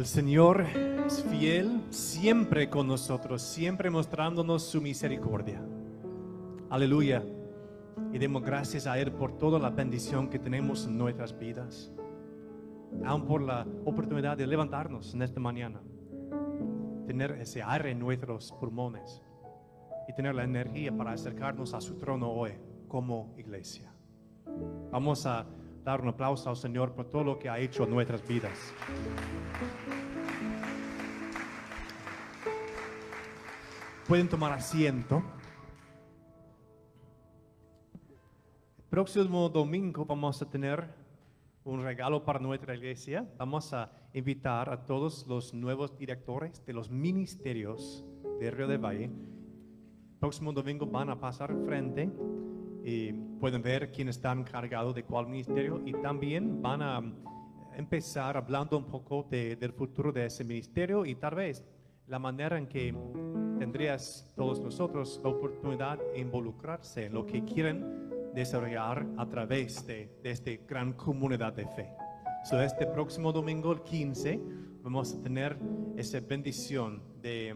El Señor es fiel siempre con nosotros, siempre mostrándonos su misericordia. Aleluya. Y demos gracias a Él por toda la bendición que tenemos en nuestras vidas. Aún por la oportunidad de levantarnos en esta mañana. Tener ese aire en nuestros pulmones. Y tener la energía para acercarnos a su trono hoy como iglesia. Vamos a dar un aplauso al Señor por todo lo que ha hecho en nuestras vidas. Pueden tomar asiento. El próximo domingo vamos a tener un regalo para nuestra iglesia. Vamos a invitar a todos los nuevos directores de los ministerios de Río de Valle. próximo domingo van a pasar frente y pueden ver quién está encargado de cuál ministerio y también van a empezar hablando un poco del futuro de ese ministerio y tal vez la manera en que tendrías todos nosotros la oportunidad de involucrarse en lo que quieren desarrollar a través de, esta gran comunidad de fe. So, este próximo domingo, el 15, vamos a tener esa bendición de,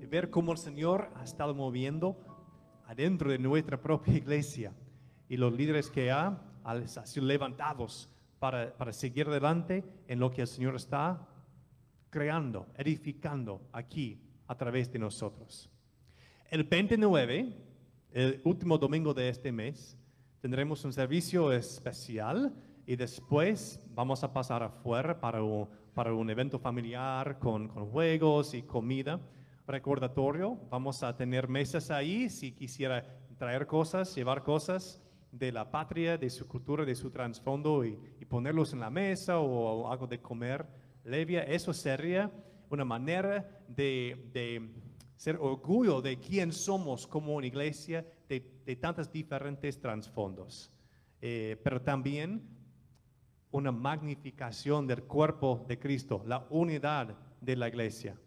de ver cómo el Señor ha estado moviendo adentro de nuestra propia iglesia y los líderes que ha, han sido levantados para, para seguir adelante en lo que el Señor está creando, edificando aquí a través de nosotros. El 29, el último domingo de este mes, tendremos un servicio especial y después vamos a pasar afuera para un, para un evento familiar con, con juegos y comida recordatorio. Vamos a tener mesas ahí si quisiera traer cosas, llevar cosas de la patria, de su cultura, de su trasfondo y, ponerlos en la mesa o, algo de comer levia. Eso sería una manera de, ser orgullo de quién somos como una iglesia de, de tantos diferentes trasfondos. Eh, pero también una magnificación del cuerpo de Cristo, la unidad de la iglesia.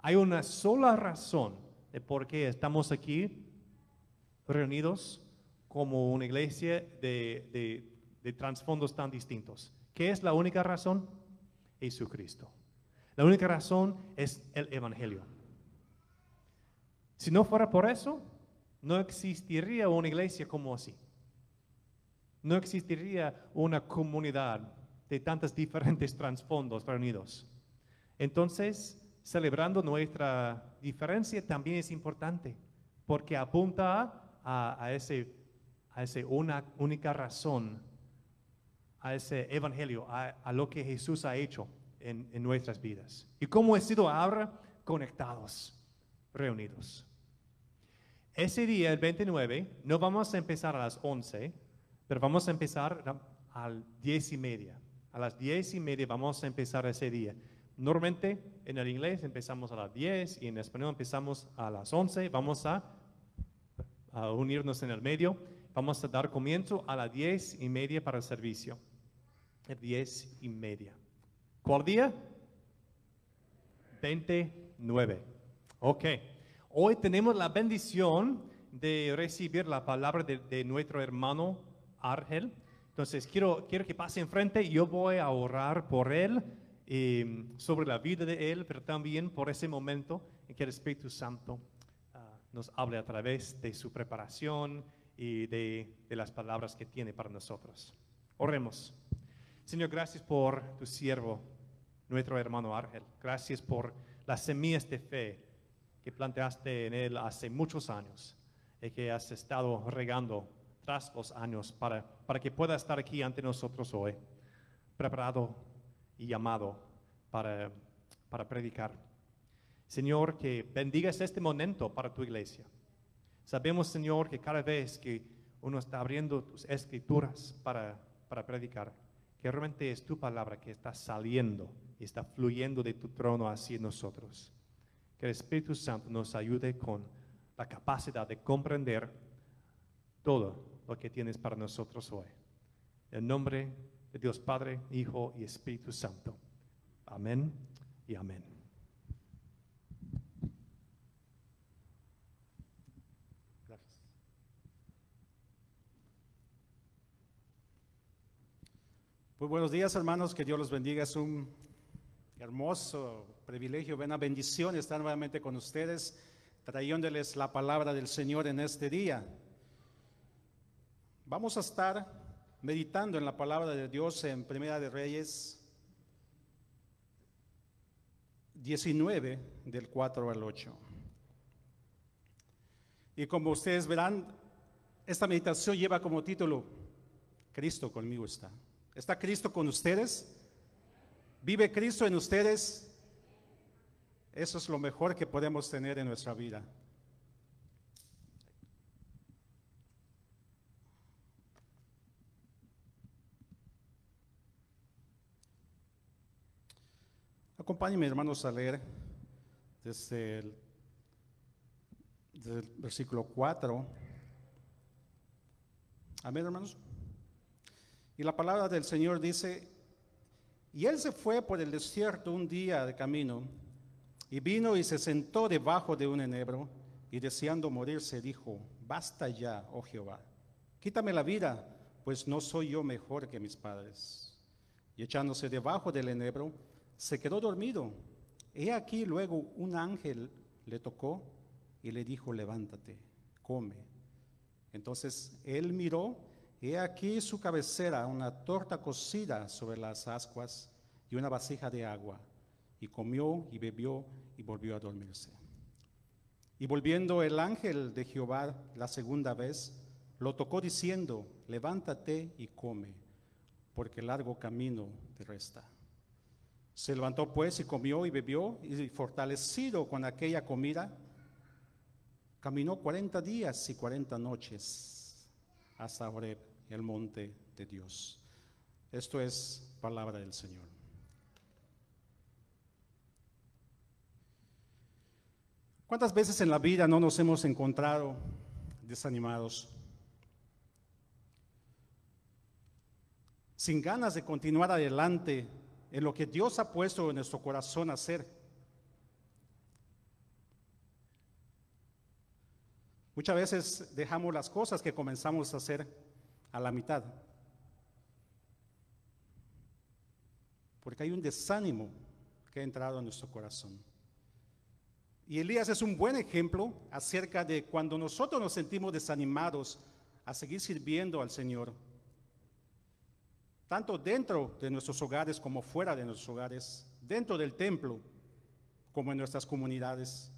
Hay una sola razón de por qué estamos aquí reunidos como una iglesia de, de, trasfondos tan distintos. ¿Qué es la única razón? Jesucristo. La única razón es el Evangelio. Si no fuera por eso, no existiría una iglesia como así. No existiría una comunidad de tantos diferentes trasfondos reunidos. Entonces, celebrando nuestra diferencia también es importante, porque apunta a, ese, a esa una única razón, a ese evangelio, a, lo que Jesús ha hecho en, en nuestras vidas. Y cómo he sido ahora conectados, reunidos. Ese día, el 29, no vamos a empezar a las 11, pero vamos a empezar a las 10 y media. A las 10 y media vamos a empezar ese día. Normalmente en el inglés empezamos a las 10 y en español empezamos a las 11. Vamos a, unirnos en el medio. Vamos a dar comienzo a las 10 y media para el servicio. 10 y media. ¿Cuál día? 29. Ok. Hoy tenemos la bendición de recibir la palabra de, nuestro hermano Argel. Entonces, quiero, quiero que pase enfrente. Yo voy a orar por él Em, sobre la vida de Él, pero también por ese momento en que el Espíritu Santo ah, nos hable a través de su preparación y de, de las palabras que tiene para nosotros. Oremos. Señor, gracias por tu siervo, nuestro hermano Ángel. Gracias por las semillas de fe que planteaste en él hace muchos años y que has estado regando tras los años para, para que pueda estar aquí ante nosotros hoy, preparado y llamado para, para predicar. Señor, que bendigas este momento para tu iglesia. Sabemos, Señor, que cada vez que uno está abriendo tus escrituras para, para predicar, que realmente es tu palabra que está saliendo y está fluyendo de tu trono hacia nosotros. Que el Espíritu Santo nos ayude con la capacidad de comprender todo lo que tienes para nosotros hoy. En nombre de Dios Padre, Hijo y Espíritu Santo. Amén y amén. Gracias. Muy buenos días, hermanos. Que Dios los bendiga. Es un hermoso privilegio, buena bendición estar nuevamente con ustedes, trayéndoles la palabra del Señor en este día. Vamos a estar meditando en la palabra de Dios en Primera de Reyes 19, del 4 al 8. Y como ustedes verán, esta meditación lleva como título, Cristo conmigo está. ¿Está Cristo con ustedes? ¿Vive Cristo en ustedes? Eso es lo mejor que podemos tener en nuestra vida. Acompáñenme, hermanos, a leer desde el, versículo 4. Amén, hermanos. Y la palabra del Señor dice, y él se fue por el desierto un día de camino, y vino y se sentó debajo de un enebro, y deseando morirse dijo, basta ya, oh Jehová, quítame la vida, pues no soy yo mejor que mis padres. Y echándose debajo del enebro, se quedó dormido. He aquí luego un ángel le tocó y le dijo, levántate, come. Entonces él miró He aquí su cabecera, una torta cocida sobre las ascuas y una vasija de agua. Y comió y bebió y volvió a dormirse. Y volviendo el ángel de Jehová la segunda vez, lo tocó diciendo, levántate y come, porque largo camino te resta. Se levantó pues y comió y bebió, y fortalecido con aquella comida, caminó cuarenta días y cuarenta noches hasta Horeb el monte de Dios. Esto es palabra del Señor. ¿Cuántas veces en la vida no nos hemos encontrado desanimados? Sin ganas de continuar adelante en lo que Dios ha puesto en nuestro corazón hacer. Muchas veces dejamos las cosas que comenzamos a hacer a la mitad. Porque hay un desánimo que ha entrado en nuestro corazón. Y Elías es un buen ejemplo acerca de cuando nosotros nos sentimos desanimados a seguir sirviendo al Señor, tanto dentro de nuestros hogares como fuera de nuestros hogares, dentro del templo como en nuestras comunidades.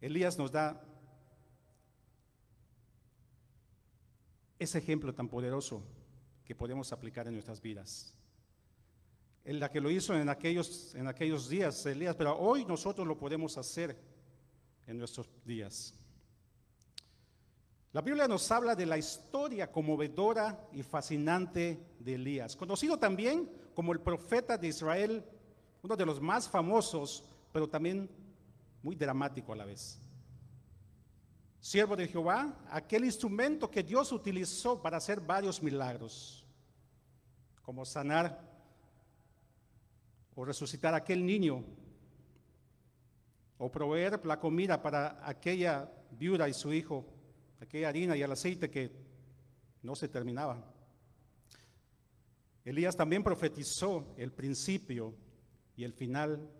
Elías nos da ese ejemplo tan poderoso que podemos aplicar en nuestras vidas. En la que lo hizo en aquellos, en aquellos días, Elías, pero hoy nosotros lo podemos hacer en nuestros días. La Biblia nos habla de la historia conmovedora y fascinante de Elías, conocido también como el profeta de Israel, uno de los más famosos, pero también muy dramático a la vez. Siervo de Jehová, aquel instrumento que Dios utilizó para hacer varios milagros, como sanar o resucitar a aquel niño, o proveer la comida para aquella viuda y su hijo, aquella harina y el aceite que no se terminaba. Elías también profetizó el principio y el final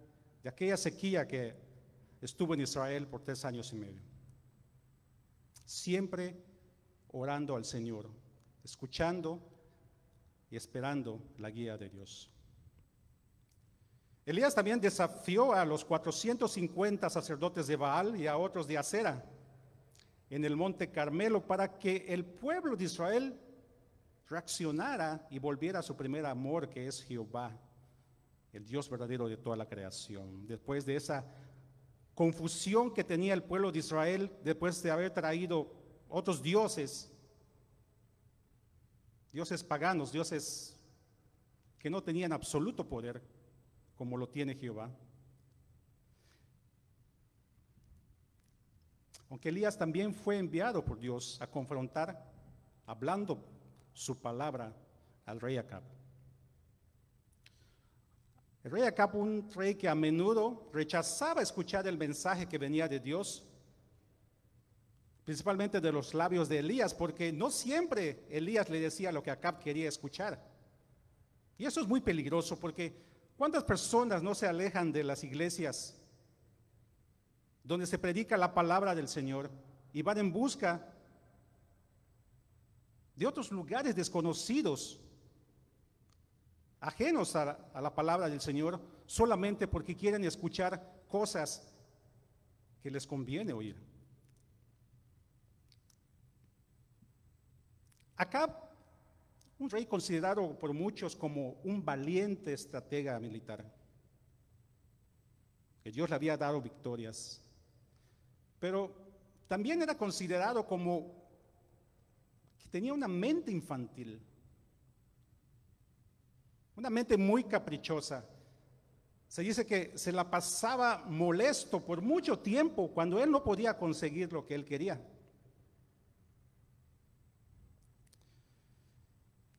de aquella sequía que estuvo en Israel por tres años y medio siempre orando al Señor, escuchando y esperando la guía de Dios. Elías también desafió a los 450 sacerdotes de Baal y a otros de Acera en el monte Carmelo para que el pueblo de Israel reaccionara y volviera a su primer amor, que es Jehová, el Dios verdadero de toda la creación. Después de esa confusión que tenía el pueblo de Israel después de haber traído otros dioses, dioses paganos, dioses que no tenían absoluto poder como lo tiene Jehová. Aunque Elías también fue enviado por Dios a confrontar, hablando su palabra al rey Acab. El rey Acab, un rey que a menudo rechazaba escuchar el mensaje que venía de Dios, principalmente de los labios de Elías, porque no siempre Elías le decía lo que Acab quería escuchar. Y eso es muy peligroso porque ¿Cuántas personas no se alejan de las iglesias donde se predica la palabra del Señor y van en busca de otros lugares desconocidos, ajenos a, la palabra del Señor, solamente porque quieren escuchar cosas que les conviene oír? Acá un rey considerado por muchos como un valiente estratega militar, que Dios le había dado victorias, pero también era considerado como que tenía una mente infantil, una mente muy caprichosa. Se dice que se la pasaba molesto por mucho tiempo cuando él no podía conseguir lo que él quería.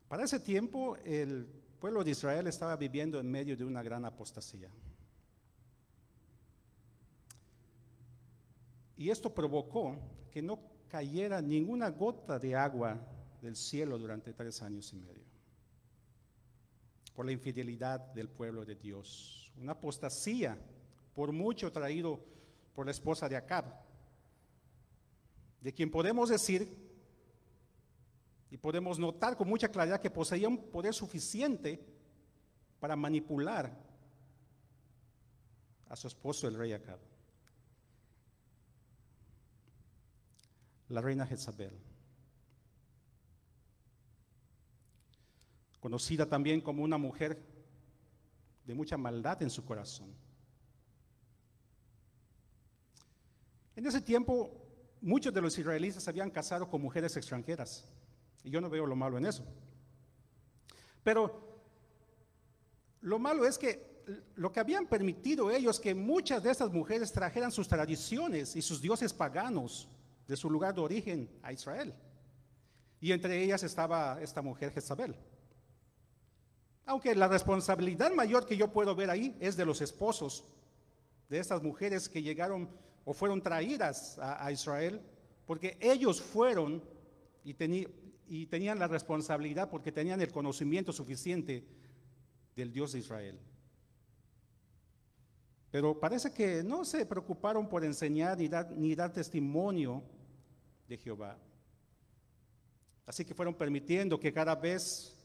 Para ese tiempo el pueblo de Israel estaba viviendo en medio de una gran apostasía. Y esto provocó que no cayera ninguna gota de agua del cielo durante tres años y medio, por la infidelidad del pueblo de Dios. Una apostasía, por mucho traído por la esposa de Acab, de quien podemos decir y podemos notar con mucha claridad que poseía un poder suficiente para manipular a su esposo, el rey Acab. La reina Jezabel. Conocida también como una mujer de mucha maldad en su corazón. En ese tiempo, muchos de los israelitas se habían casado con mujeres extranjeras. Y yo no veo lo malo en eso. Pero lo malo es que lo que habían permitido ellos que muchas de estas mujeres trajeran sus tradiciones y sus dioses paganos de su lugar de origen a Israel. Y entre ellas estaba esta mujer Jezabel. Aunque la responsabilidad mayor que yo puedo ver ahí es de los esposos de estas mujeres que llegaron o fueron traídas a, Israel, porque ellos fueron y, y tenían la responsabilidad porque tenían el conocimiento suficiente del Dios de Israel. Pero parece que no se preocuparon por enseñar ni dar, ni dar testimonio de Jehová. Así que fueron permitiendo que cada vez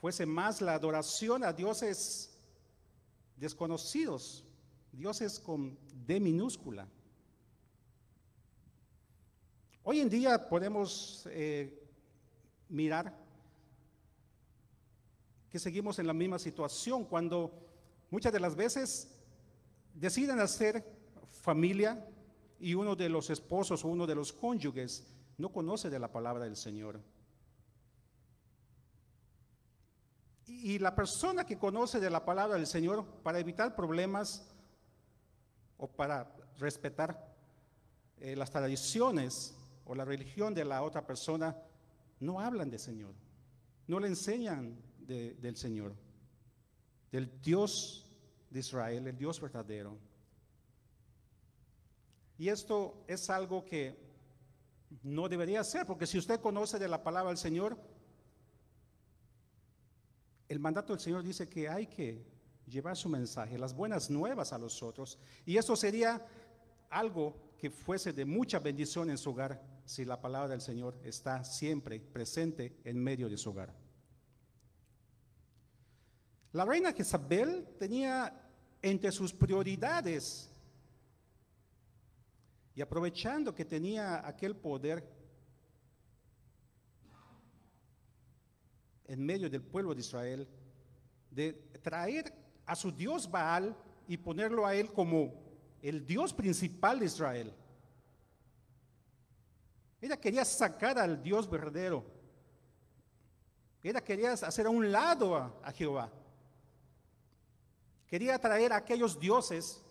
fuese más la adoración a dioses desconocidos, dioses con D minúscula. Hoy en día podemos eh, mirar que seguimos en la misma situación cuando muchas de las veces deciden hacer familia y uno de los esposos o uno de los cónyuges no conoce de la palabra del Señor. Y, la persona que conoce de la palabra del Señor para evitar problemas o para respetar eh, las tradiciones o la religión de la otra persona, no hablan de Señor, no le enseñan del Señor, del Dios de Israel, el Dios verdadero. Y esto es algo que no debería ser, porque si usted conoce de la palabra del Señor, el mandato del Señor dice que hay que llevar su mensaje, las buenas nuevas a los otros. Y eso sería algo que fuese de mucha bendición en su hogar si la palabra del Señor está siempre presente en medio de su hogar. La reina Jezabel tenía entre sus prioridades, y aprovechando que tenía aquel poder en medio del pueblo de Israel, de traer a su Dios Baal y ponerlo a él como el Dios principal de Israel. Ella quería sacar al Dios verdadero. Ella quería hacer a un lado a, Jehová. Quería traer a aquellos dioses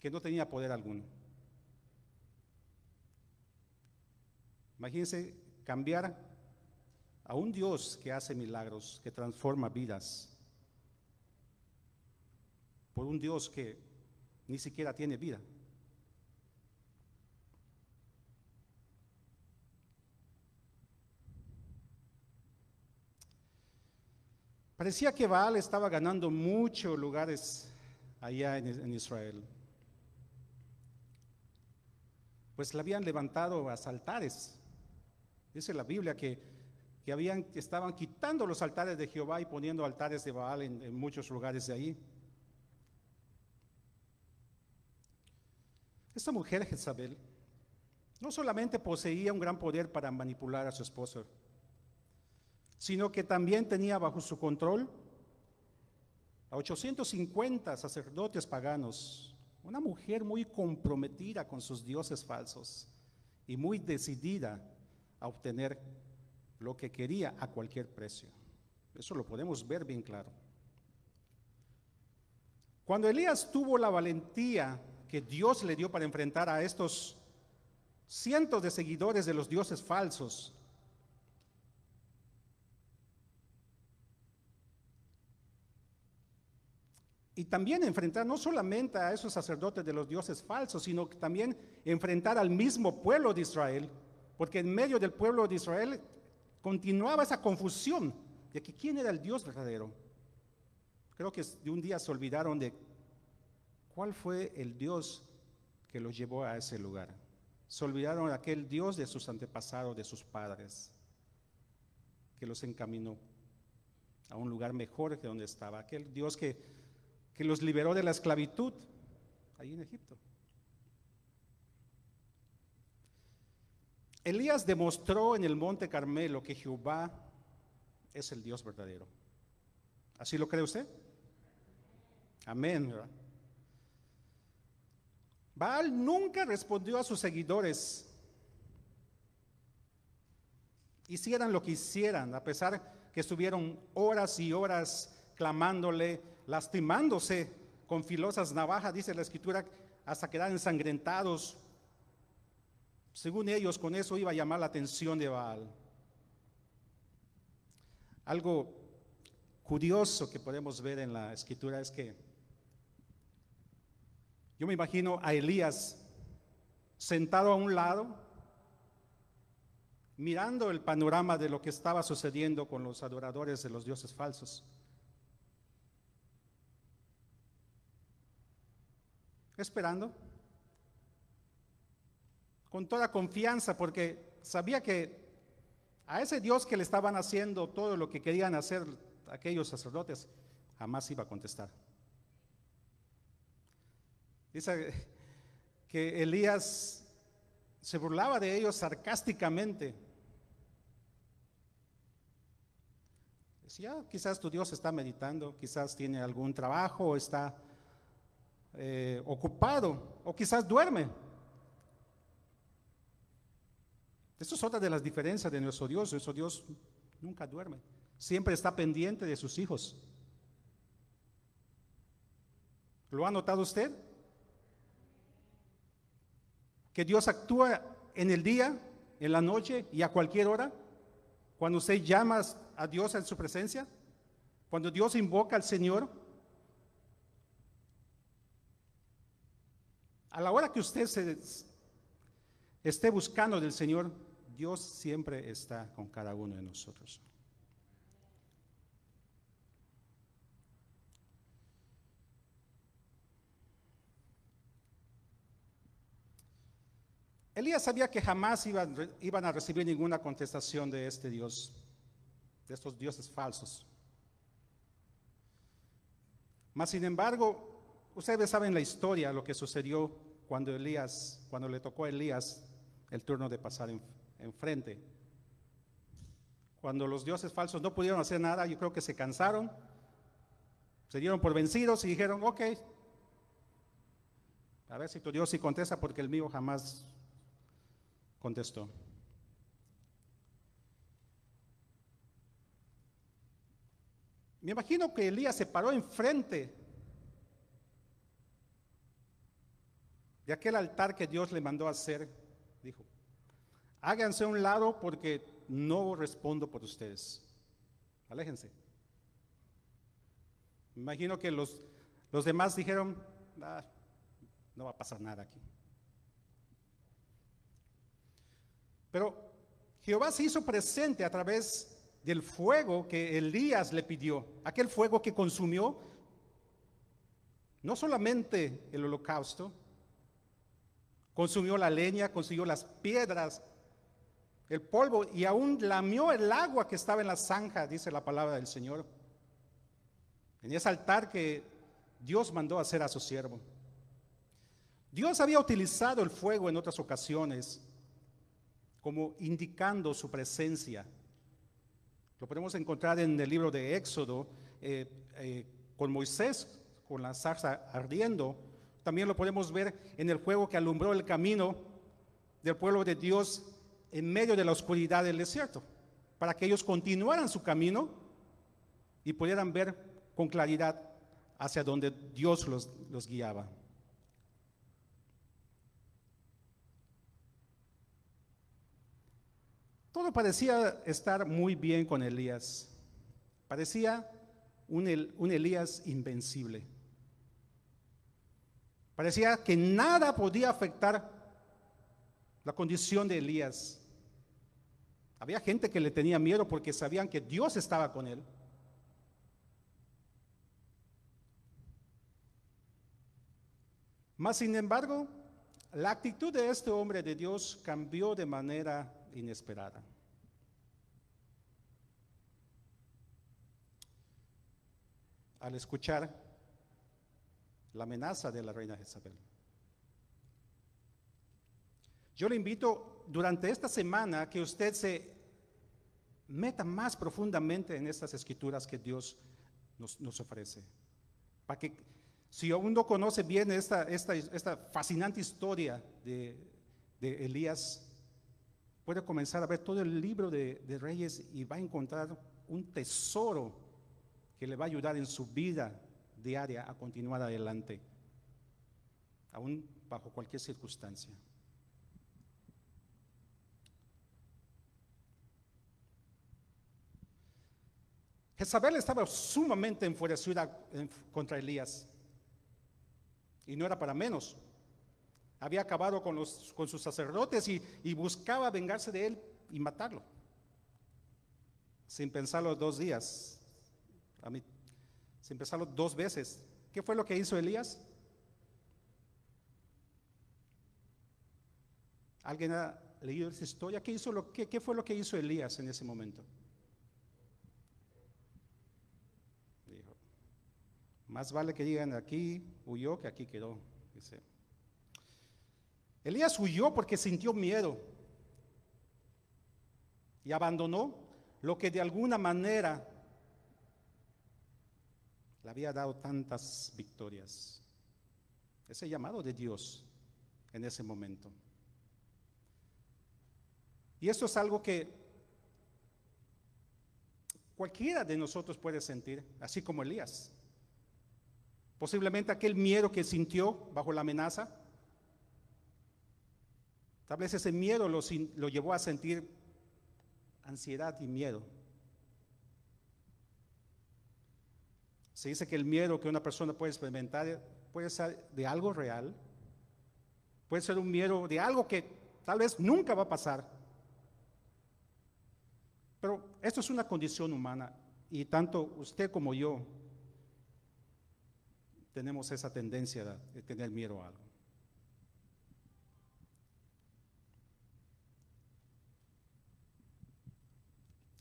que no tenía poder alguno. Imagínense cambiar a un Dios que hace milagros, que transforma vidas, por un Dios que ni siquiera tiene vida. Parecía que Baal estaba ganando muchos lugares allá en, Israel. Pues le habían levantado a altares. Dice la Biblia que, que, habían, estaban quitando los altares de Jehová y poniendo altares de Baal en, en muchos lugares de ahí. Esta mujer Jezabel no solamente poseía un gran poder para manipular a su esposo, sino que también tenía bajo su control a 850 sacerdotes paganos, una mujer muy comprometida con sus dioses falsos y muy decidida a obtener lo que quería a cualquier precio. Eso lo podemos ver bien claro. Cuando Elías tuvo la valentía que Dios le dio para enfrentar a estos cientos de seguidores de los dioses falsos, y también enfrentar no solamente a esos sacerdotes de los dioses falsos, sino también enfrentar al mismo pueblo de Israel, porque en medio del pueblo de Israel continuaba esa confusión de que quién era el Dios verdadero. Creo que de un día se olvidaron de cuál fue el Dios que los llevó a ese lugar. Se olvidaron de aquel Dios de sus antepasados, de sus padres, que los encaminó a un lugar mejor que donde estaba. Aquel Dios que, que los liberó de la esclavitud ahí en Egipto. Elías demostró en el monte Carmelo que Jehová es el Dios verdadero. ¿Así lo cree usted? Amén. Baal nunca respondió a sus seguidores. Hicieran lo que hicieran, a pesar que estuvieron horas y horas clamándole, lastimándose con filosas navajas, dice la escritura, hasta quedar ensangrentados, según ellos, con eso iba a llamar la atención de Baal. Algo curioso que podemos ver en la escritura es que yo me imagino a Elías sentado a un lado, mirando el panorama de lo que estaba sucediendo con los adoradores de los dioses falsos. Esperando con toda confianza porque sabía que a ese Dios que le estaban haciendo todo lo que querían hacer aquellos sacerdotes, jamás iba a contestar. Dice que Elías se burlaba de ellos sarcásticamente. Decía, quizás tu Dios está meditando, quizás tiene algún trabajo, o está eh, ocupado, o quizás duerme. Esto es otra de las diferencias de nuestro Dios. Nuestro Dios nunca duerme. Siempre está pendiente de sus hijos. ¿Lo ha notado usted? Que Dios actúa en el día, en la noche y a cualquier hora. Cuando usted llama a Dios en su presencia. Cuando Dios invoca al Señor. A la hora que usted se esté buscando del Señor, Dios siempre está con cada uno de nosotros. Elías sabía que jamás iban, iban, a recibir ninguna contestación de este Dios, de estos dioses falsos. Mas, sin embargo, ustedes saben la historia, lo que sucedió cuando Elías, cuando le tocó a Elías el turno de pasar en, enfrente. Cuando los dioses falsos no pudieron hacer nada, yo creo que se cansaron, se dieron por vencidos y dijeron, ok, a ver si tu Dios sí contesta porque el mío jamás contestó. Me imagino que Elías se paró enfrente de aquel altar que Dios le mandó hacer. Dijo, Háganse a un lado porque no respondo por ustedes. Aléjense. Imagino que los, los demás dijeron, ah, no va a pasar nada aquí. Pero Jehová se hizo presente a través del fuego que Elías le pidió, aquel fuego que consumió no solamente el holocausto, consumió la leña, consumió las piedras, el polvo y aún lamió el agua que estaba en la zanja, dice la palabra del Señor. En ese altar que Dios mandó hacer a su siervo. Dios había utilizado el fuego en otras ocasiones como indicando su presencia. Lo podemos encontrar en el libro de Éxodo eh, eh, con Moisés, con la zarza ardiendo. También lo podemos ver en el fuego que alumbró el camino del pueblo de Dios en medio de la oscuridad del desierto, para que ellos continuaran su camino y pudieran ver con claridad hacia donde Dios los, guiaba. Todo parecía estar muy bien con Elías. Parecía un, Elías invencible. Parecía que nada podía afectar la condición de Elías. Había gente que le tenía miedo porque sabían que Dios estaba con él. Mas, sin embargo, la actitud de este hombre de Dios cambió de manera inesperada. Al escuchar la amenaza de la reina Jezabel. Yo le invito durante esta semana que usted se meta más profundamente en estas escrituras que Dios nos, ofrece. Para que si aún no conoce bien esta, esta, esta fascinante historia de, de Elías, puede comenzar a ver todo el libro de, Reyes y va a encontrar un tesoro que le va a ayudar en su vida diaria a continuar adelante, aún bajo cualquier circunstancia. Jezabel estaba sumamente enfurecida contra Elías. Y no era para menos. Había acabado con, los, con sus sacerdotes y, buscaba vengarse de él y matarlo. Sin pensarlo dos días. A mí, sin pensarlo dos veces. ¿Qué fue lo que hizo Elías? ¿Alguien ha leído esa historia? ¿Qué, hizo lo, qué, fue lo que hizo Elías en ese momento? Dijo, más vale que digan aquí huyó que aquí quedó. Dice. Elías huyó porque sintió miedo y abandonó lo que de alguna manera le había dado tantas victorias. Ese llamado de Dios en ese momento. Y esto es algo que cualquiera de nosotros puede sentir, así como Elías. Posiblemente aquel miedo que sintió bajo la amenaza Tal vez ese miedo lo, lo llevó a sentir ansiedad y miedo. Se dice que el miedo que una persona puede experimentar puede ser de algo real, puede ser un miedo de algo que tal vez nunca va a pasar. Pero esto es una condición humana y tanto usted como yo tenemos esa tendencia de tener miedo a algo.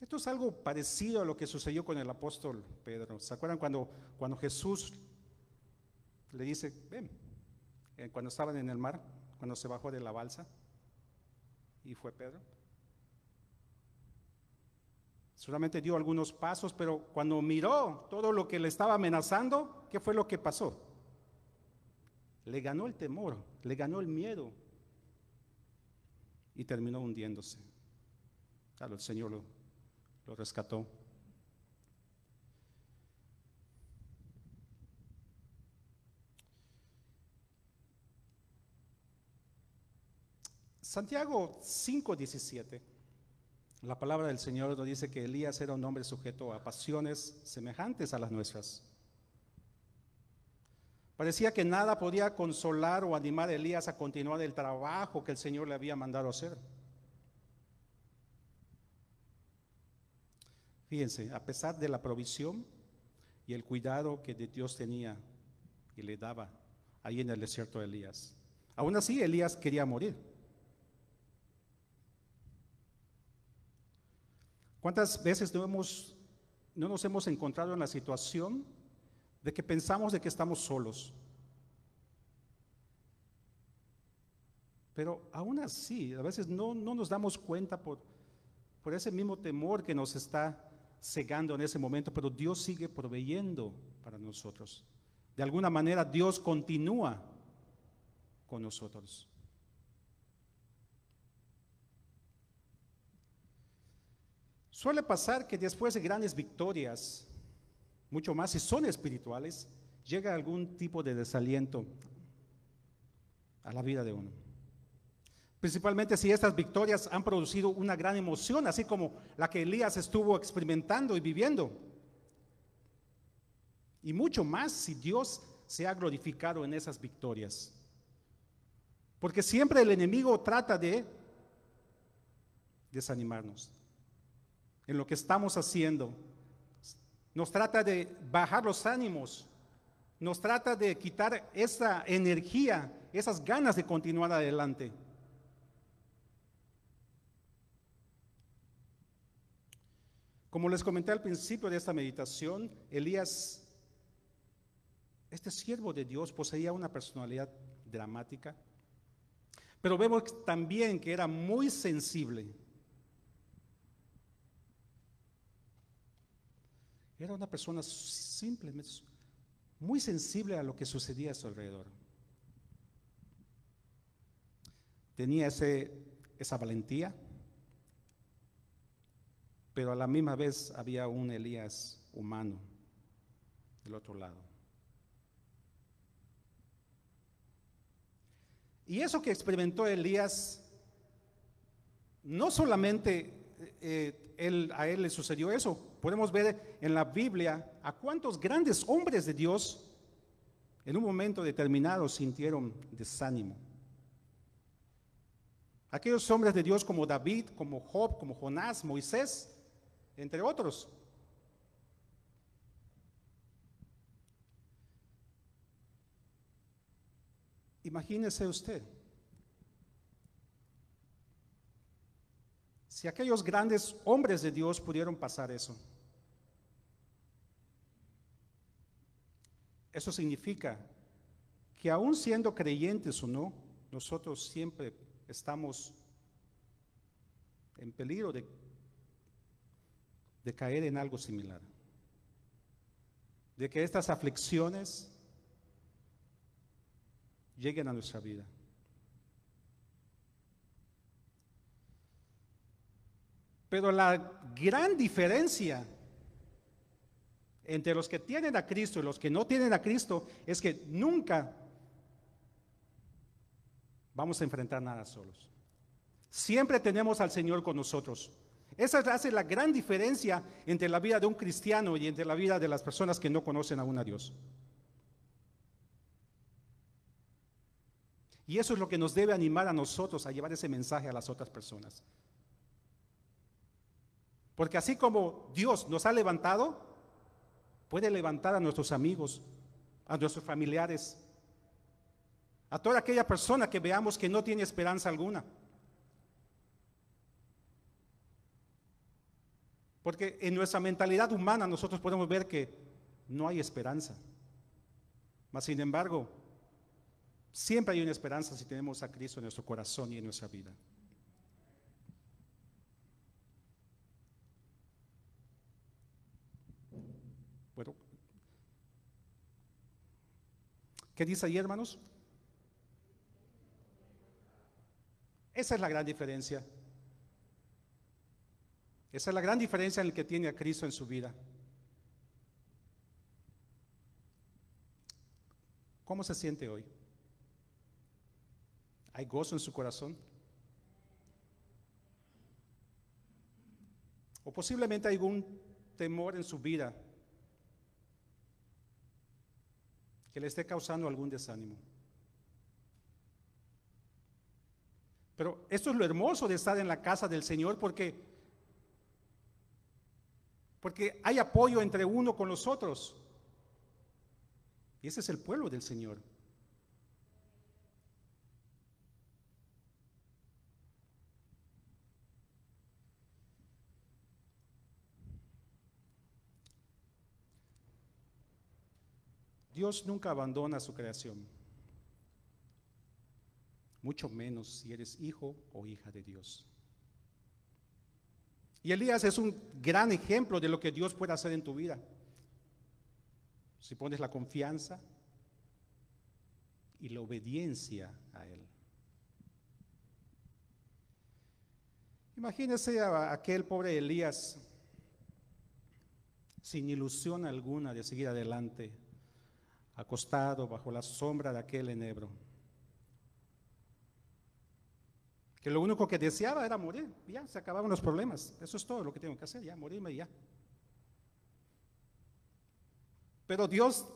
Esto es algo parecido a lo que sucedió con el apóstol Pedro. ¿Se acuerdan cuando, cuando Jesús le dice, ven, eh, cuando estaban en el mar, cuando se bajó de la balsa y fue Pedro? Solamente dio algunos pasos, pero cuando miró todo lo que le estaba amenazando, ¿qué fue lo que pasó? Le ganó el temor, le ganó el miedo y terminó hundiéndose. Claro, el Señor lo, lo rescató. Santiago 5:17, la palabra del Señor nos dice que Elías era un hombre sujeto a pasiones semejantes a las nuestras. Parecía que nada podía consolar o animar a Elías a continuar el trabajo que el Señor le había mandado hacer. Fíjense, a pesar de la provisión y el cuidado que de Dios tenía y le daba ahí en el desierto de Elías. Aún así, Elías quería morir. ¿Cuántas veces no, hemos, no nos hemos encontrado en la situación de que pensamos de que estamos solos? Pero aún así, a veces no, no nos damos cuenta por, por ese mismo temor que nos está cegando en ese momento, pero Dios sigue proveyendo para nosotros. De alguna manera Dios continúa con nosotros. Suele pasar que después de grandes victorias, mucho más si son espirituales, llega algún tipo de desaliento a la vida de uno. Principalmente si estas victorias han producido una gran emoción, así como la que Elías estuvo experimentando y viviendo. Y mucho más si Dios se ha glorificado en esas victorias. Porque siempre el enemigo trata de desanimarnos en lo que estamos haciendo. Nos trata de bajar los ánimos. Nos trata de quitar esa energía, esas ganas de continuar adelante. Como les comenté al principio de esta meditación, Elías, este siervo de Dios, poseía una personalidad dramática, pero vemos también que era muy sensible. Era una persona simplemente muy sensible a lo que sucedía a su alrededor. Tenía esa valentía, pero a la misma vez había un Elías humano del otro lado. Y eso que experimentó Elías, no solamente eh, él, a él le sucedió eso, podemos ver en la Biblia a cuántos grandes hombres de Dios en un momento determinado sintieron desánimo. Aquellos hombres de Dios como David, como Job, como Jonás, Moisés, entre otros. Imagínese usted, si aquellos grandes hombres de Dios pudieron pasar eso, eso significa que aún siendo creyentes o no, nosotros siempre estamos en peligro de de caer en algo similar. De que estas aflicciones lleguen a nuestra vida. Pero la gran diferencia entre los que tienen a Cristo y los que no tienen a Cristo es que nunca vamos a enfrentar nada solos. Siempre tenemos al Señor con nosotros. Esa hace la gran diferencia entre la vida de un cristiano y entre la vida de las personas que no conocen aún a Dios. Y eso es lo que nos debe animar a nosotros a llevar ese mensaje a las otras personas. Porque así como Dios nos ha levantado, puede levantar a nuestros amigos, a nuestros familiares, a toda aquella persona que veamos que no tiene esperanza alguna. Porque en nuestra mentalidad humana nosotros podemos ver que no hay esperanza. Mas sin embargo, siempre hay una esperanza si tenemos a Cristo en nuestro corazón y en nuestra vida. Bueno, ¿qué dice ahí, hermanos? Esa es la gran diferencia. Esa es la gran diferencia en el que tiene a Cristo en su vida. ¿Cómo se siente hoy? ¿Hay gozo en su corazón? O posiblemente hay algún temor en su vida que le esté causando algún desánimo. Pero esto es lo hermoso de estar en la casa del Señor porque Porque hay apoyo entre uno con los otros. Y ese es el pueblo del Señor. Dios nunca abandona su creación, mucho menos si eres hijo o hija de Dios. Y Elías es un gran ejemplo de lo que Dios puede hacer en tu vida. Si pones la confianza y la obediencia a Él. Imagínese a aquel pobre Elías sin ilusión alguna de seguir adelante acostado bajo la sombra de aquel enebro. Que lo único que deseaba era morir, ya se acababan los problemas. Eso es todo lo que tengo que hacer, ya morirme ya. Pero Dios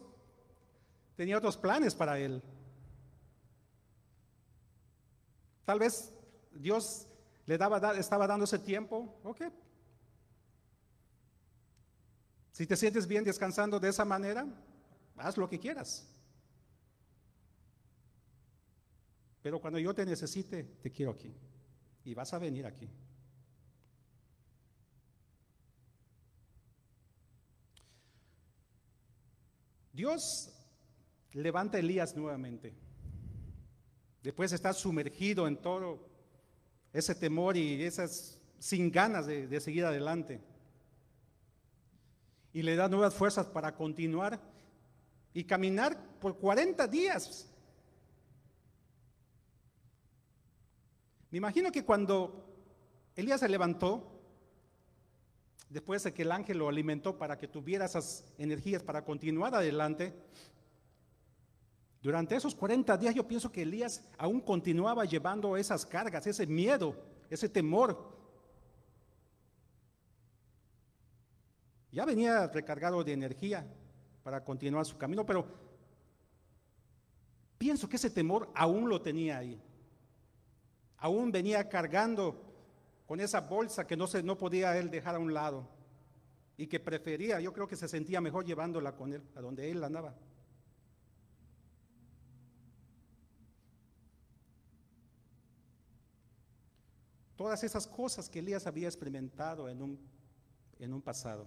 tenía otros planes para él. Tal vez Dios le daba, estaba dando ese tiempo, ok. Si te sientes bien descansando de esa manera, haz lo que quieras. Pero cuando yo te necesite, te quiero aquí. Y vas a venir aquí. Dios levanta a Elías nuevamente. Después de estar sumergido en todo ese temor y esas sin ganas de, de seguir adelante. Y le da nuevas fuerzas para continuar y caminar por 40 días. Me imagino que cuando Elías se levantó, después de que el ángel lo alimentó para que tuviera esas energías para continuar adelante, durante esos 40 días yo pienso que Elías aún continuaba llevando esas cargas, ese miedo, ese temor. Ya venía recargado de energía, para continuar su camino, pero pienso que ese temor aún lo tenía ahí. Aún venía cargando con esa bolsa que no, se, no podía él dejar a un lado y que prefería, yo creo que se sentía mejor llevándola con él, a donde él andaba. Todas esas cosas que Elías había experimentado en un, en un pasado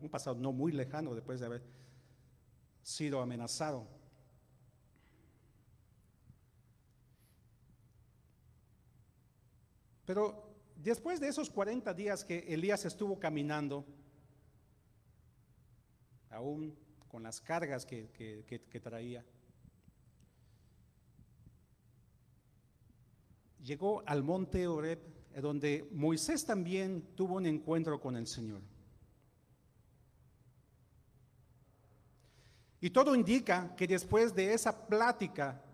un pasado no muy lejano después de haber sido amenazado. Pero después de esos 40 días que Elías estuvo caminando, aún con las cargas que, que traía, llegó al monte Oreb, donde Moisés también tuvo un encuentro con el Señor. Y todo indica que después de esa plática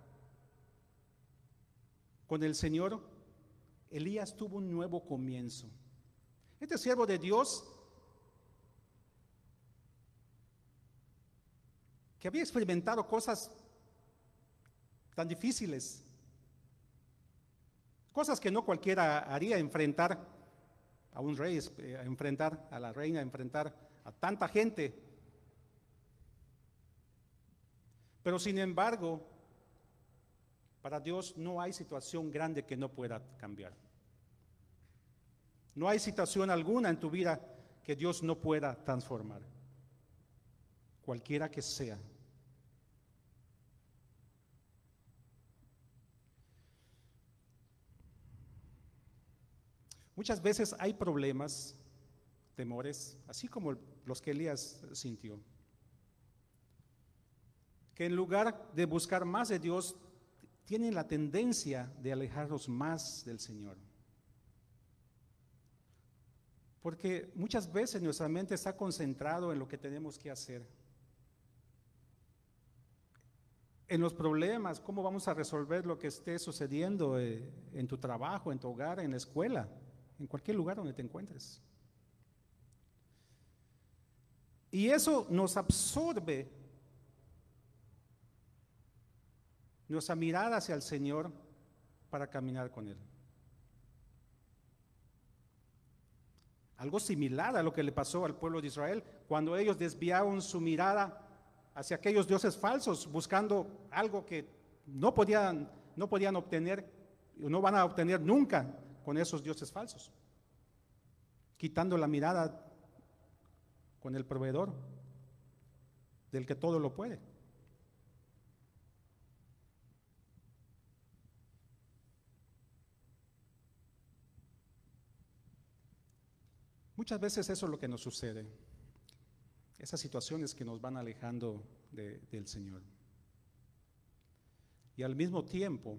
con el Señor, Elías tuvo un nuevo comienzo. Este siervo de Dios, que había experimentado cosas tan difíciles, cosas que no cualquiera haría enfrentar a un rey, eh, enfrentar a la reina, enfrentar a tanta gente Pero sin embargo, para Dios no hay situación grande que no pueda cambiar. No hay situación alguna en tu vida que Dios no pueda transformar. Cualquiera que sea. Muchas veces hay problemas, temores, así como los que Elías sintió que en lugar de buscar más de Dios, tienen la tendencia de alejarlos más del Señor. Porque muchas veces nuestra mente está concentrado en lo que tenemos que hacer. En los problemas, cómo vamos a resolver lo que esté sucediendo eh, en tu trabajo, en tu hogar, en la escuela, en cualquier lugar donde te encuentres. Y eso nos absorbe nuestra mirada hacia el Señor para caminar con Él. Algo similar a lo que le pasó al pueblo de Israel cuando ellos desviaron su mirada hacia aquellos dioses falsos, buscando algo que no podían, no podían obtener, no van a obtener nunca con esos dioses falsos. Quitando la mirada con el proveedor, del que todo lo puede. Muchas veces eso es lo que nos sucede. Esas situaciones que nos van alejando del Señor. Y al mismo tiempo,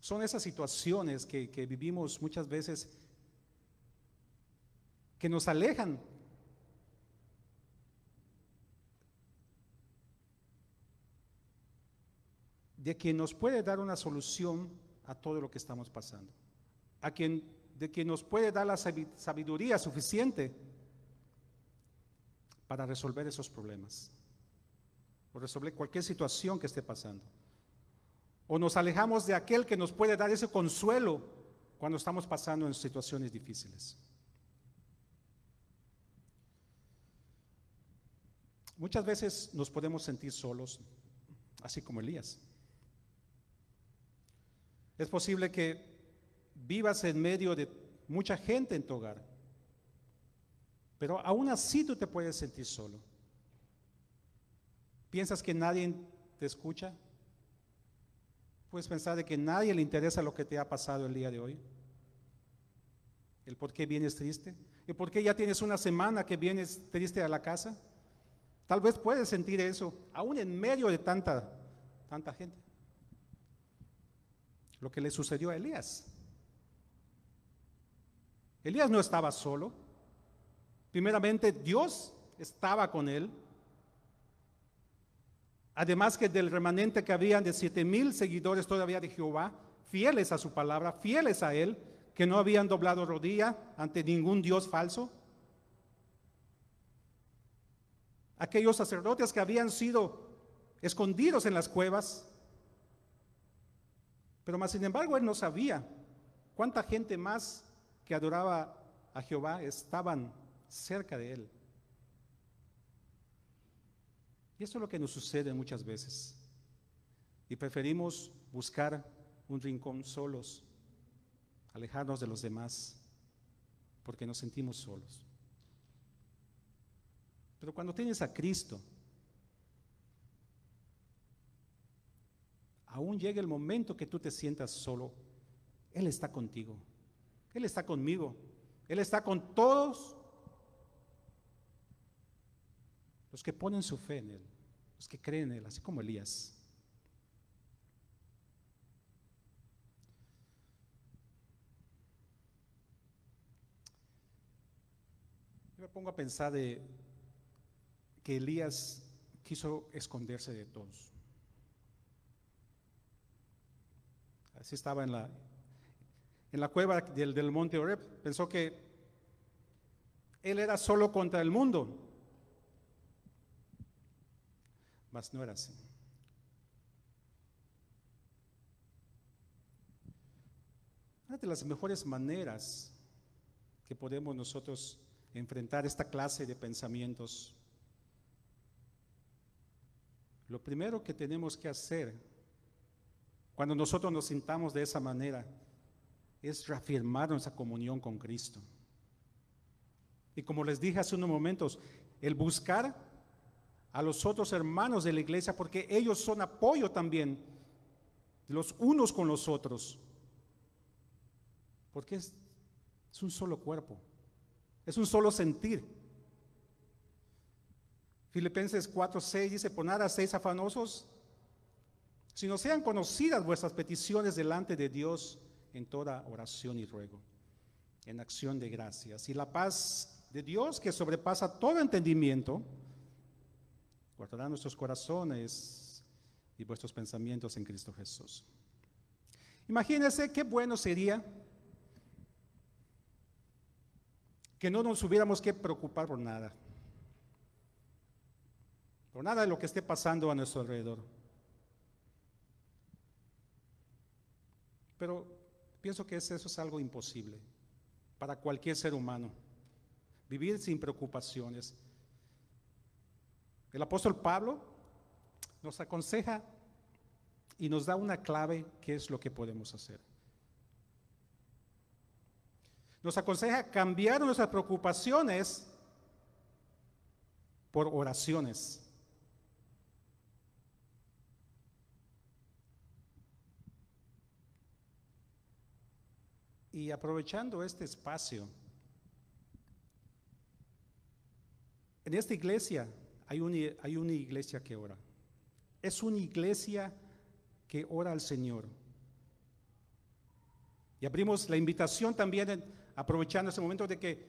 son esas situaciones que, que vivimos muchas veces que nos alejan de quien nos puede dar una solución a todo lo que estamos pasando, a quien de quien nos puede dar la sabiduría suficiente para resolver esos problemas o resolver cualquier situación que esté pasando. O nos alejamos de aquel que nos puede dar ese consuelo cuando estamos pasando en situaciones difíciles. Muchas veces nos podemos sentir solos, así como Elías. Es posible que vivas en medio de mucha gente en tu hogar. Pero aún así tú te puedes sentir solo. ¿Piensas que nadie te escucha? ¿Puedes pensar de que nadie le interesa lo que te ha pasado el día de hoy? ¿El por qué vienes triste? ¿Y por qué ya tienes una semana que vienes triste a la casa? Tal vez puedes sentir eso, aún en medio de tanta, tanta gente. Lo que le sucedió a Elías. Elías no estaba solo. Primeramente, Dios estaba con él. Además que del remanente que habían de siete mil seguidores todavía de Jehová, fieles a su palabra, fieles a él, que no habían doblado rodilla ante ningún Dios falso. Aquellos sacerdotes que habían sido escondidos en las cuevas. Pero más sin embargo él no sabía cuánta gente más que adoraba a Jehová estaban cerca de él. Y eso es lo que nos sucede muchas veces. Y preferimos buscar un rincón solos, alejarnos de los demás, porque nos sentimos solos. Pero cuando tienes a Cristo, aún llega el momento que tú te sientas solo, Él está contigo. Él está conmigo. Él está con todos los que ponen su fe en Él, los que creen en Él, así como Elías. Yo me pongo a pensar de que Elías quiso esconderse de todos. Así estaba en la, en la cueva del, monte Oreb. Pensó que él era solo contra el mundo. Mas no era así. Una de las mejores maneras que podemos nosotros enfrentar esta clase de pensamientos, lo primero que tenemos que hacer cuando nosotros nos sintamos de esa manera es reafirmar nuestra comunión con Cristo. Y como les dije hace unos momentos, el buscar a los otros hermanos de la iglesia, porque ellos son apoyo también, los unos con los otros. Porque es, un solo cuerpo, es un solo sentir. Filipenses 4:6 dice: Por nada seis afanosos, sino sean conocidas vuestras peticiones delante de Dios en toda oración y ruego, en acción de gracias. Y la paz de Dios, que sobrepasa todo entendimiento, guardará nuestros corazones y vuestros pensamientos en Cristo Jesús. Imagínense qué bueno sería que no nos hubiéramos que preocupar por nada, por nada de lo que esté pasando a nuestro alrededor. Pero Pienso que eso es algo imposible para cualquier ser humano. vivir sin preocupaciones. El apóstol Pablo nos aconseja y nos da una clave qué es lo que podemos hacer. Nos aconseja cambiar nuestras preocupaciones por oraciones. Y aprovechando este espacio, en esta iglesia hay una, hay una iglesia que ora. Es una iglesia que ora al Señor. Y abrimos la invitación también, aprovechando ese momento de que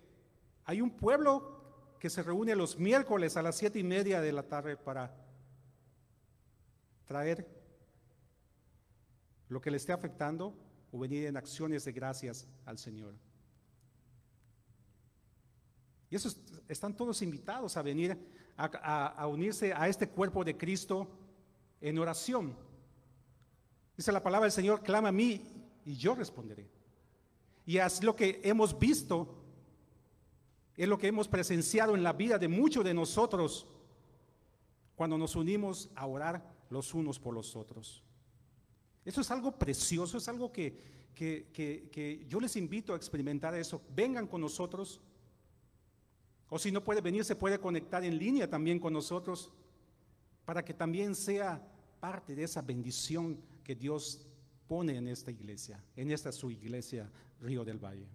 hay un pueblo que se reúne los miércoles a las siete y media de la tarde para traer lo que le esté afectando o venir en acciones de gracias al Señor. Y eso están todos invitados a venir a, unirse a este cuerpo de Cristo en oración. Dice la palabra del Señor, clama a mí y yo responderé. Y es lo que hemos visto, es lo que hemos presenciado en la vida de muchos de nosotros cuando nos unimos a orar los unos por los otros. Eso es algo precioso, es algo que, que, yo les invito a experimentar eso. Vengan con nosotros. O si no puede venir, se puede conectar en línea también con nosotros para que también sea parte de esa bendición que Dios pone en esta iglesia, en esta su iglesia Río del Valle.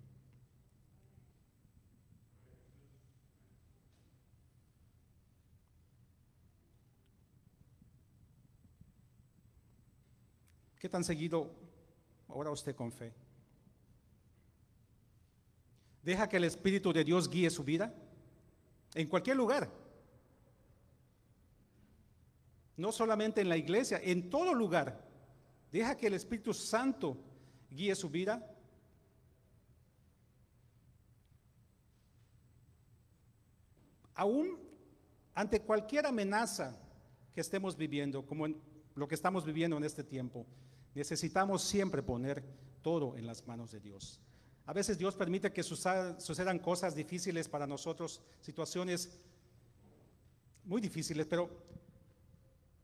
¿Qué tan seguido ora usted con fe? ¿Deja que el Espíritu de Dios guíe su vida? En cualquier lugar. No solamente en la iglesia, en todo lugar. Deja que el Espíritu Santo guíe su vida. Aún ante cualquier amenaza que estemos viviendo, como lo que estamos viviendo en este tiempo, Necesitamos siempre poner todo en las manos de Dios. A veces Dios permite que sucedan cosas difíciles para nosotros, situaciones muy difíciles, pero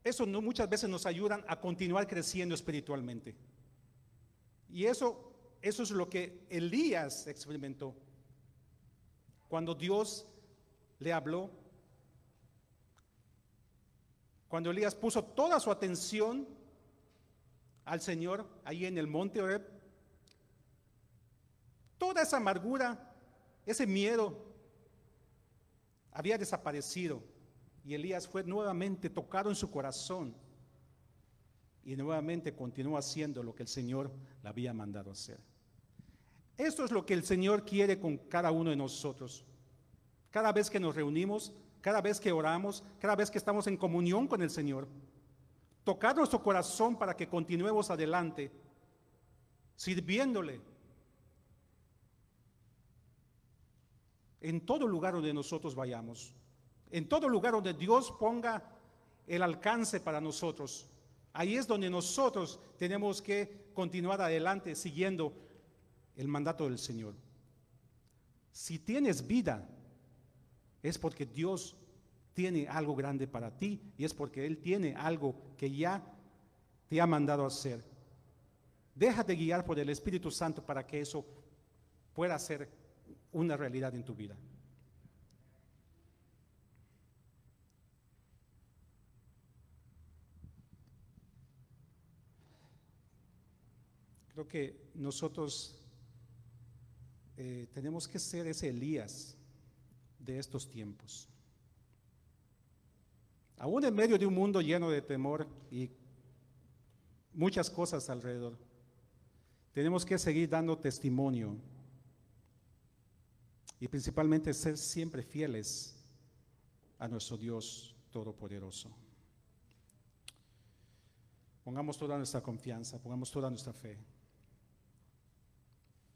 eso no, muchas veces nos ayudan a continuar creciendo espiritualmente. Y eso, eso es lo que Elías experimentó. Cuando Dios le habló, cuando Elías puso toda su atención al Señor ahí en el monte Oreb, toda esa amargura, ese miedo había desaparecido y Elías fue nuevamente tocado en su corazón y nuevamente continuó haciendo lo que el Señor le había mandado hacer. Esto es lo que el Señor quiere con cada uno de nosotros. Cada vez que nos reunimos, cada vez que oramos, cada vez que estamos en comunión con el Señor tocar nuestro corazón para que continuemos adelante, sirviéndole en todo lugar donde nosotros vayamos, en todo lugar donde Dios ponga el alcance para nosotros. Ahí es donde nosotros tenemos que continuar adelante siguiendo el mandato del Señor. Si tienes vida, es porque Dios tiene algo grande para ti y es porque Él tiene algo que ya te ha mandado hacer. Déjate guiar por el Espíritu Santo para que eso pueda ser una realidad en tu vida. Creo que nosotros eh, tenemos que ser ese Elías de estos tiempos. Aún en medio de un mundo lleno de temor y muchas cosas alrededor, tenemos que seguir dando testimonio y principalmente ser siempre fieles a nuestro Dios Todopoderoso. Pongamos toda nuestra confianza, pongamos toda nuestra fe,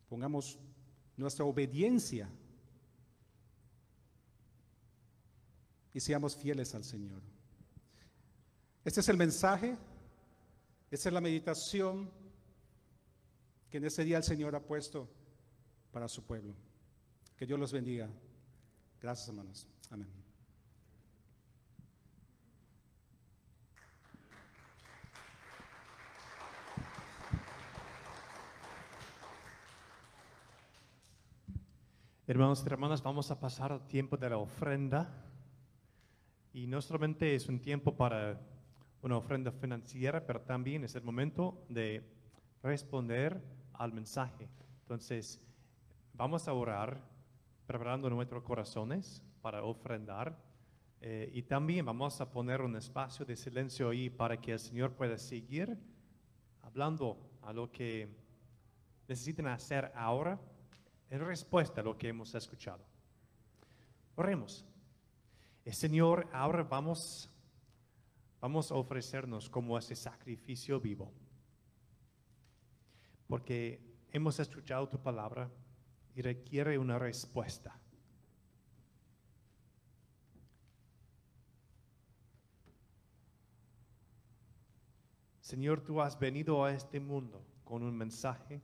pongamos nuestra obediencia y seamos fieles al Señor. Este es el mensaje, esta es la meditación que en ese día el Señor ha puesto para su pueblo. Que Dios los bendiga. Gracias, hermanos. Amén. Hermanos y hermanas, vamos a pasar al tiempo de la ofrenda. Y no solamente es un tiempo para una ofrenda financiera, pero también es el momento de responder al mensaje. Entonces, vamos a orar preparando nuestros corazones para ofrendar. eh, y también vamos a poner un espacio de silencio ahí para que el Señor pueda seguir hablando a lo que necesiten hacer ahora en respuesta a lo que hemos escuchado. Oremos. Señor, ahora vamos, vamos a ofrecernos como ese sacrificio vivo. Porque hemos escuchado tu palabra y requiere una respuesta. Señor, tú has venido a este mundo con un mensaje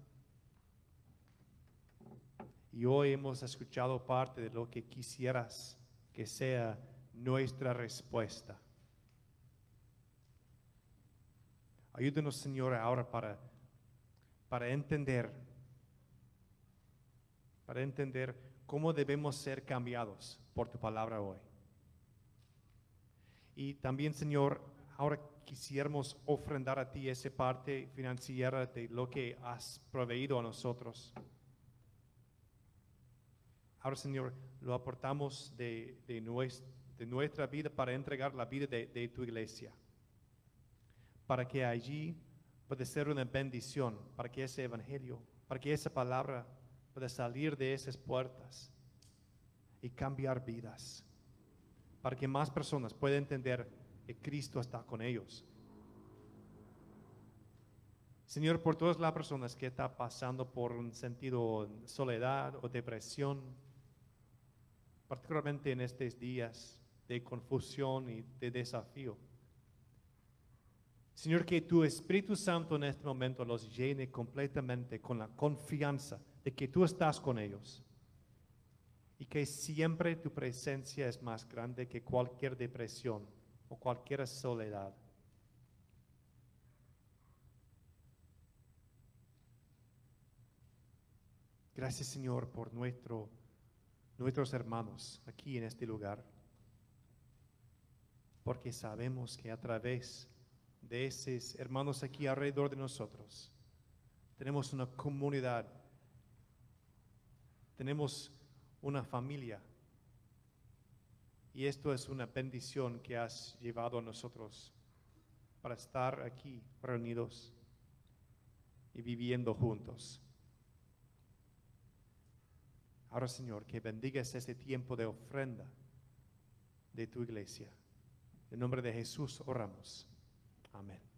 y hoy hemos escuchado parte de lo que quisieras que sea nuestra respuesta. Ayúdanos, Señor, ahora para, para entender, para entender cómo debemos ser cambiados por tu palabra hoy. Y también, Señor, ahora quisiéramos ofrendar a ti esa parte financiera de lo que has proveído a nosotros. Ahora, Señor, lo aportamos de, de, nues- de nuestra vida para entregar la vida de, tu iglesia. Para que allí pueda ser una bendición, para que ese evangelio, para que esa palabra pueda salir de esas puertas y cambiar vidas. Para que más personas puedan entender que Cristo está con ellos. Señor, por todas las personas que están pasando por un sentido de soledad o depresión, particularmente en estos días de confusión y de desafío. Señor, que tu Espíritu Santo en este momento los llene completamente con la confianza de que tú estás con ellos y que siempre tu presencia es más grande que cualquier depresión o cualquier soledad. Gracias Señor por nuestro, nuestros hermanos aquí en este lugar, porque sabemos que a través de esos hermanos aquí alrededor de nosotros, tenemos una comunidad, tenemos una familia, y esto es una bendición que has llevado a nosotros para estar aquí reunidos y viviendo juntos. Ahora, Señor, que bendigas este tiempo de ofrenda de tu iglesia. En nombre de Jesús oramos. Amén.